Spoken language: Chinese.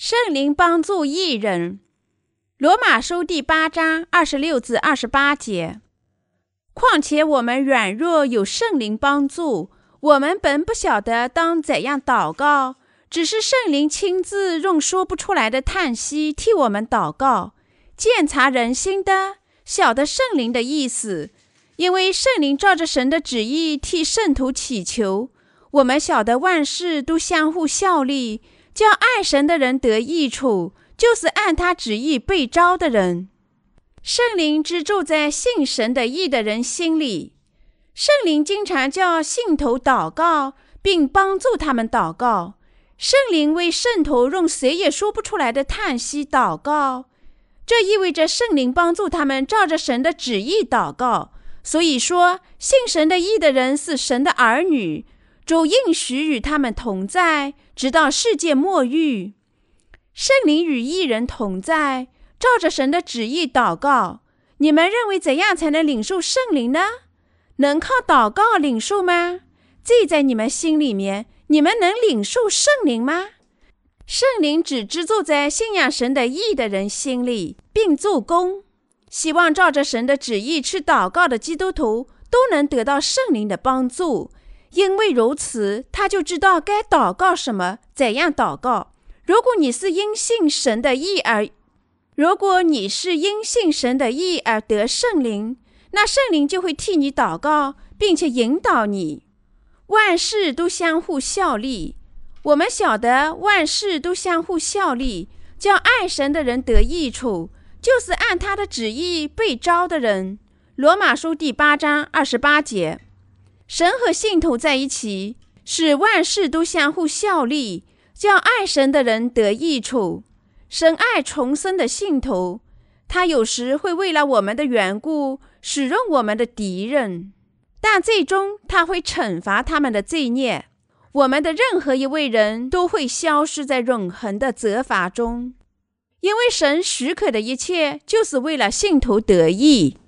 圣灵帮助艺人，罗马书第八章二十六至二十八节。况且我们软弱，有圣灵帮助，我们本不晓得当怎样祷告，只是圣灵亲自用说不出来的叹息替我们祷告。鉴察人心的，晓得圣灵的意思，因为圣灵照着神的旨意替圣徒祈求。我们晓得万事都相互效力。叫爱神的人得益处，就是按他旨意被招的人。圣灵只住在信神的义的人心里。圣灵经常叫信徒祷告，并帮助他们祷告。圣灵为圣徒用谁也说不出来的叹息祷告，这意味着圣灵帮助他们照着神的旨意祷告。所以说，信神的义的人是神的儿女。主应许与他们同在，直到世界末日。圣灵与一人同在，照着神的旨意祷告。你们认为怎样才能领受圣灵呢？能靠祷告领受吗？记在你们心里面，你们能领受圣灵吗？圣灵只居住在信仰神的义的人心里，并做工。希望照着神的旨意去祷告的基督徒，都能得到圣灵的帮助。因为如此，他就知道该祷告什么，怎样祷告。如果你是因信神的意而，如果你是因信神的意而得圣灵，那圣灵就会替你祷告，并且引导你。万事都相互效力。我们晓得万事都相互效力，叫爱神的人得益处，就是按他的旨意被招的人。罗马书第八章二十八节。神和信徒在一起，使万事都相互效力，叫爱神的人得益处。神爱重生的信徒，他有时会为了我们的缘故使用我们的敌人，但最终他会惩罚他们的罪孽。我们的任何一位人都会消失在永恒的责罚中，因为神许可的一切，就是为了信徒得益。